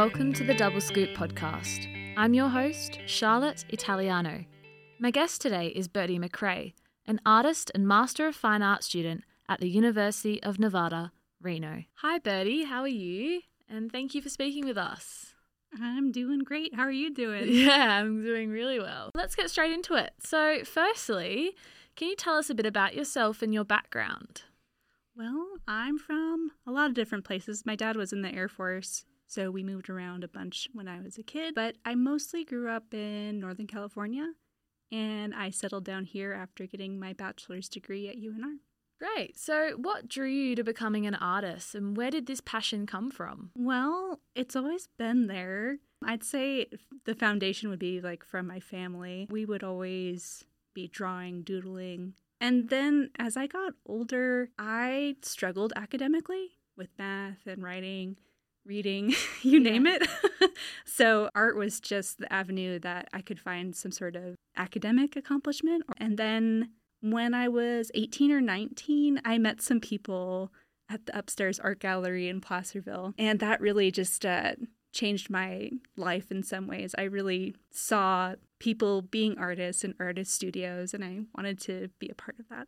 Welcome to the Double Scoop podcast. I'm your host, Charlotte Italiano. My guest today is Birdy McCray, an artist and Master of Fine Art student at the University of Nevada, Reno. Hi, Birdy, how are you? And thank you for speaking with us. I'm doing great. How are you doing? Yeah, I'm doing really well. Let's get straight into it. So, firstly, can you tell us a bit about yourself and your background? Well, I'm from a lot of different places. My dad was in the Air Force, so we moved around a bunch when I was a kid, but I mostly grew up in Northern California and I settled down here after getting my bachelor's degree at UNR. Great. So, what drew you to becoming an artist and where did this passion come from? Well, it's always been there. I'd say the foundation would be like from my family. We would always be drawing, doodling. And then as I got older, I struggled academically with math and writing, reading, you name it. so art was just the avenue that I could find some sort of academic accomplishment. And then when I was 18 or 19, I met some people at the upstairs art gallery in Placerville, and that really just uh, changed my life in some ways. I really saw people being artists in artist studios, and I wanted to be a part of that.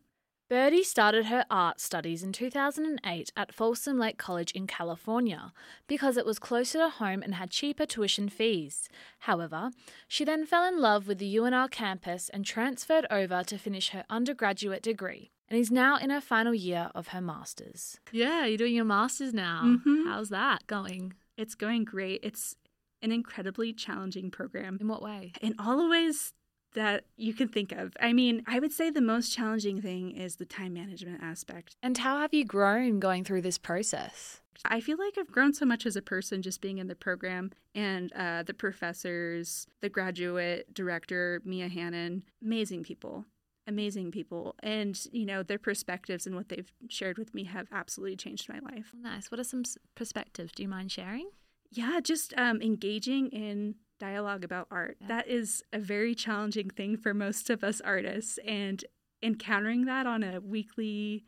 Birdy started her art studies in 2008 at Folsom Lake College in California because it was closer to home and had cheaper tuition fees. However, she then fell in love with the UNR campus and transferred over to finish her undergraduate degree and is now in her final year of her master's. Yeah, you're doing your master's now. Mhm. How's that going? It's going great. It's an incredibly challenging program In what way? in all the ways that you can think of. I mean, I would say the most challenging thing is the time management aspect. And how have you grown going through this process? I feel like I've grown so much as a person just being in the program and uh, the professors, the graduate director, Mia Hannon, amazing people. Amazing people. And, you know, their perspectives and what they've shared with me have absolutely changed my life. Nice. What are some perspectives? Do you mind sharing? Yeah, just um, engaging in dialogue about art. Yeah. That is a very challenging thing for most of us artists. And encountering that on a weekly,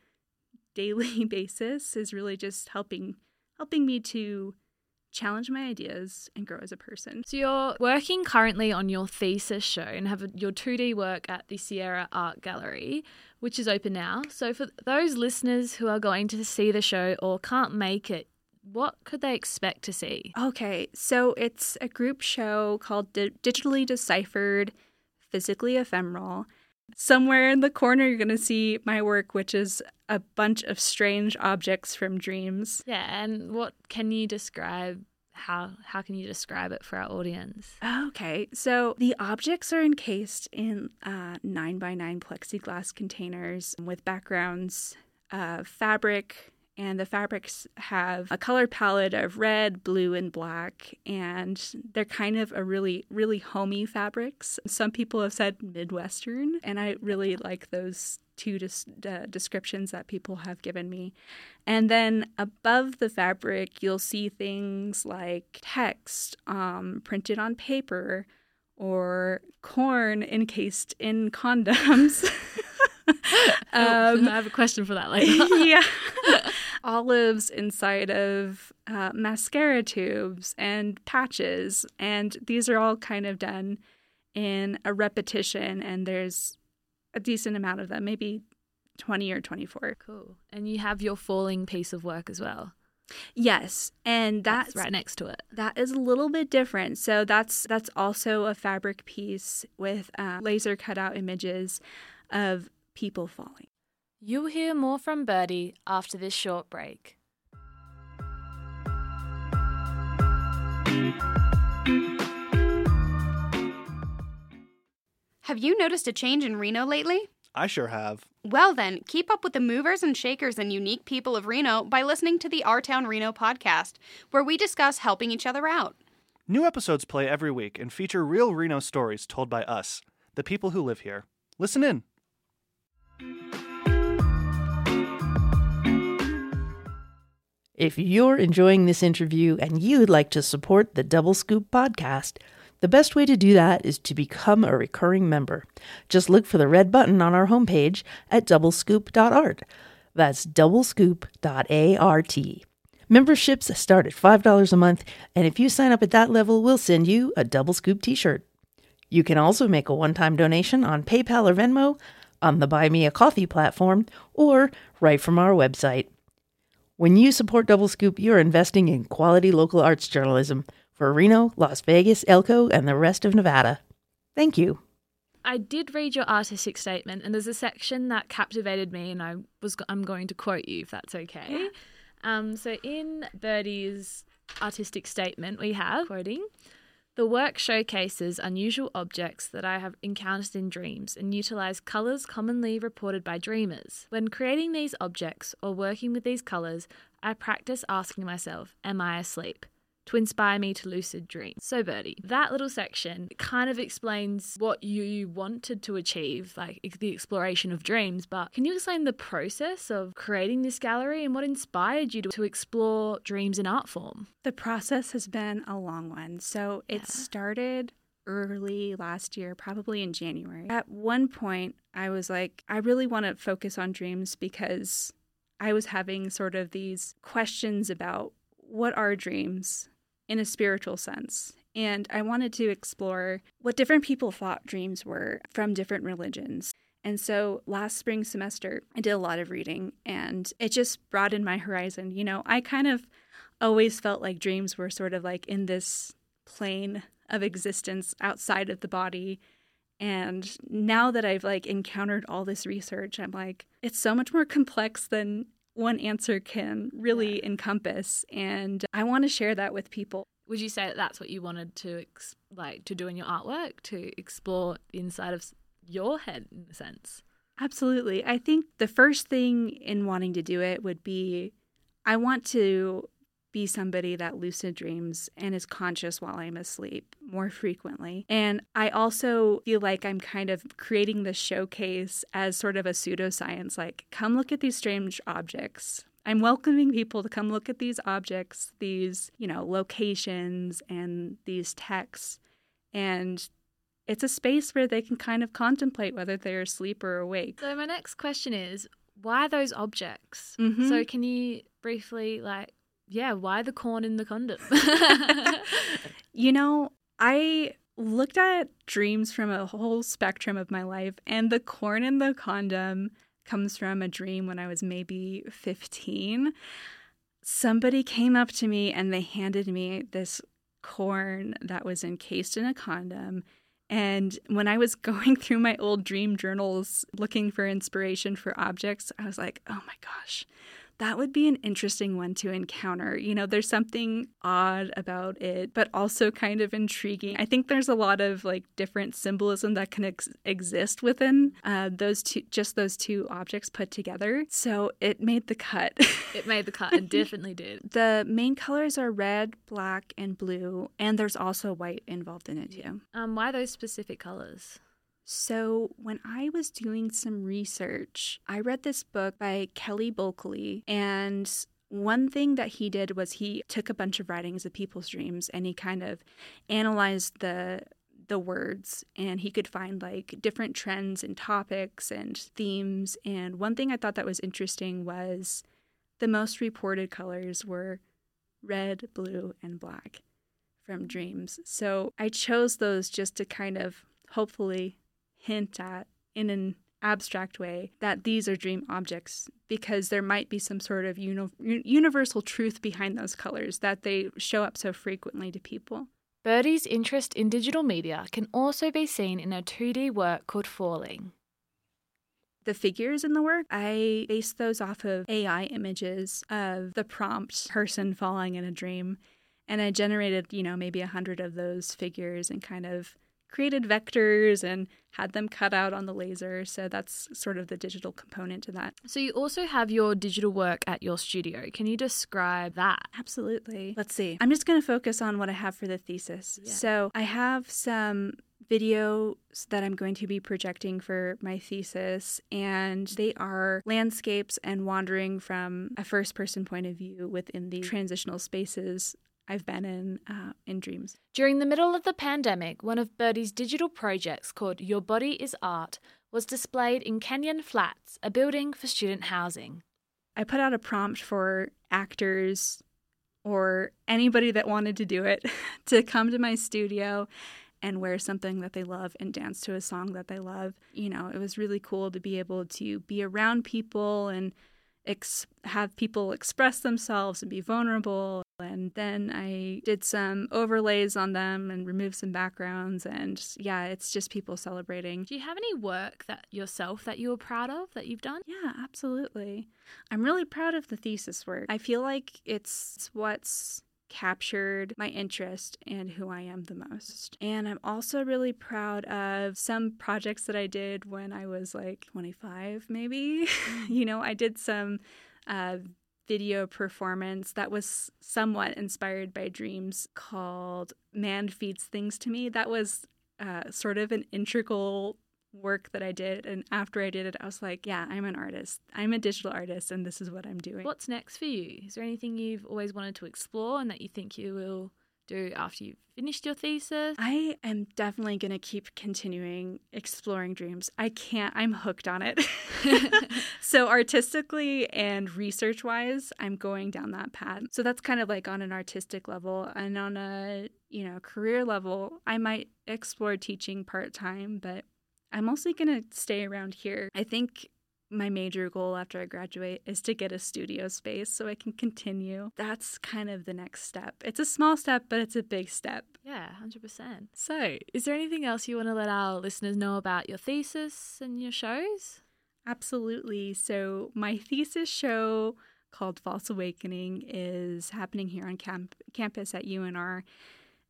daily basis is really just helping helping me to challenge my ideas and grow as a person. So you're working currently on your thesis show and have your 2D work at the Sierra Art Gallery, which is open now. So for those listeners who are going to see the show or can't make it, what could they expect to see? Okay, so it's a group show called Di- Digitally Deciphered, Physically Ephemeral. Somewhere in the corner, you're going to see my work, which is a bunch of strange objects from dreams. Yeah, and what can you describe? How how can you describe it for our audience? Okay, so the objects are encased in uh, nine by nine plexiglass containers with backgrounds of fabric, and the fabrics have a color palette of red, blue, and black, and they're kind of a really, really homey fabrics. Some people have said Midwestern, and I really like those two des- uh, descriptions that people have given me. And then above the fabric, you'll see things like text um, printed on paper or corn encased in condoms. um, I have a question for that later. yeah. Olives inside of uh, mascara tubes and patches. And these are all kind of done in a repetition, and there's a decent amount of them, maybe 20 or 24. cool. And you have your falling piece of work as well. Yes, and That's, that's, right next to it. that is a little bit different. So that's that's also a fabric piece with uh, laser cutout images of people falling. You'll hear more from Birdy after this short break. Have you noticed a change in Reno lately? I sure have. Well, then, keep up with the movers and shakers and unique people of Reno by listening to the Our Town Reno podcast, where we discuss helping each other out. New episodes play every week and feature real Reno stories told by us, the people who live here. Listen in. If you're enjoying this interview and you'd like to support the Double Scoop podcast, the best way to do that is to become a recurring member. Just look for the red button on our homepage at doublescoop.art. That's doublescoop.art. Memberships start at $5 a month, and if you sign up at that level, we'll send you a double scoop t shirt. You can also make a one time donation on PayPal or Venmo, on the Buy Me a Coffee platform, or right from our website. When you support Double Scoop, you're investing in quality local arts journalism for Reno, Las Vegas, Elko, and the rest of Nevada. Thank you. I did read your artistic statement, and there's a section that captivated me, and I was I'm going to quote you if that's okay. Yeah. Um, so in Birdy's artistic statement, we have quoting. The work showcases unusual objects that I have encountered in dreams and utilize colors commonly reported by dreamers. When creating these objects or working with these colors, I practice asking myself, Am I asleep? To inspire me to lucid dream. So, Birdy, that little section kind of explains what you wanted to achieve, like the exploration of dreams. But can you explain the process of creating this gallery and what inspired you to explore dreams in art form? The process has been a long one. So, it Yeah. started early last year, probably in January. At one point, I was like, I really want to focus on dreams because I was having sort of these questions about what are dreams in a spiritual sense. And I wanted to explore what different people thought dreams were from different religions. And so last spring semester, I did a lot of reading and it just broadened my horizon. You know, I kind of always felt like dreams were sort of like in this plane of existence outside of the body. And now that I've like encountered all this research, I'm like, it's so much more complex than one answer can really encompass. And I want to share that with people. Would you say that that's what you wanted to ex- like to do in your artwork to explore the inside of your head in a sense? Absolutely. I think the first thing in wanting to do it would be I want to be somebody that lucid dreams and is conscious while I'm asleep more frequently. And I also feel like I'm kind of creating this showcase as sort of a pseudoscience like, come look at these strange objects. I'm welcoming people to come look at these objects, these, you know, locations and these texts. And it's a space where they can kind of contemplate whether they're asleep or awake. So my next question is, why those objects? Mhm. So can you briefly like, yeah, why the corn in the condom? You know, I looked at dreams from a whole spectrum of my life, and the corn in the condom comes from a dream when I was maybe 15. Somebody came up to me and they handed me this corn that was encased in a condom. And when I was going through my old dream journals looking for inspiration for objects, I was like, oh my gosh, that would be an interesting one to encounter. You know, there's something odd about it, but also kind of intriguing. I think there's a lot of like different symbolism that can ex- exist within uh, those two, just those two objects put together. So it made the cut. it made the cut. It definitely did. the main colors are red, black, and blue, and there's also white involved in it too. Um, why those specific colors? So, when I was doing some research, I read this book by Kelly Bulkeley, and one thing that he did was he took a bunch of writings of people's dreams and he kind of analyzed the the words and he could find like different trends and topics and themes and one thing I thought that was interesting was the most reported colors were red, blue, and black from dreams. So I chose those just to kind of hopefully hint at in an abstract way that these are dream objects because there might be some sort of uni- universal truth behind those colors that they show up so frequently to people. Birdy's interest in digital media can also be seen in a 2D work called Falling. The figures in the work, I based those off of AI images of the prompt person falling in a dream. And I generated, you know, maybe a hundred of those figures and kind of created vectors and had them cut out on the laser. So that's sort of the digital component to that. So you also have your digital work at your studio. Can you describe that? Absolutely. Let's see. I'm just going to focus on what I have for the thesis. Yeah. So I have some videos that I'm going to be projecting for my thesis, and they are landscapes and wandering from a first person point of view within the transitional spaces I've been in uh, in dreams. During the middle of the pandemic, one of Birdy's digital projects called Your Body is Art was displayed in Canyon Flats, a building for student housing. I put out a prompt for actors or anybody that wanted to do it to come to my studio and wear something that they love and dance to a song that they love. You know, it was really cool to be able to be around people and ex- have people express themselves and be vulnerable. And then I did some overlays on them and removed some backgrounds. And yeah, it's just people celebrating. Do you have any work that yourself that you were proud of that you've done? Yeah, absolutely. I'm really proud of the thesis work. I feel like it's what's captured my interest and who I am the most. And I'm also really proud of some projects that I did when I was like 25, maybe. you know, I did some uh, video performance that was somewhat inspired by dreams called Man Feeds Things to Me. That was uh, sort of an integral work that I did. And after I did it, I was like, yeah, I'm an artist. I'm a digital artist, and this is what I'm doing. What's next for you? Is there anything you've always wanted to explore and that you think you will do after you've finished your thesis? I am definitely going to keep continuing exploring dreams. I can't, I'm hooked on it. so, artistically and research wise, I'm going down that path. So, that's kind of like on an artistic level. And on a, you know, career level, I might explore teaching part time, but I'm mostly going to stay around here. I think my major goal after I graduate is to get a studio space so I can continue. That's kind of the next step. It's a small step, but it's a big step. Yeah, 100%. So, is there anything else you want to let our listeners know about your thesis and your shows? Absolutely. So, my thesis show called False Awakening is happening here on camp- campus at UNR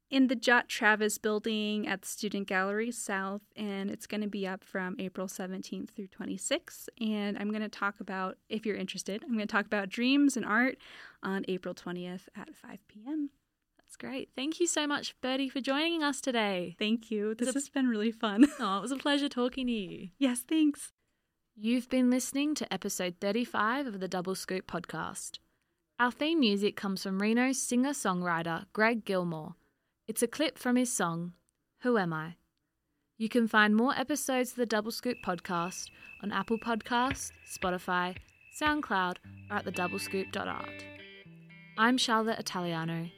in the Jot Travis building at the Student Gallery South, and it's going to be up from April 17th through 26th. And I'm going to talk about, if you're interested, I'm going to talk about dreams and art on April 20th at 5 p.m. That's great. Thank you so much, Birdy, for joining us today. Thank you. This a- has been really fun. oh, it was a pleasure talking to you. Yes, thanks. You've been listening to episode 35 of the Double Scoop podcast. Our theme music comes from Reno's singer songwriter Greg Gilmore. It's a clip from his song, Who Am I? You can find more episodes of the Double Scoop podcast on Apple Podcasts, Spotify, SoundCloud, or at thedoublescoop.art. I'm Charlotte Italiano.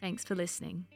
Thanks for listening.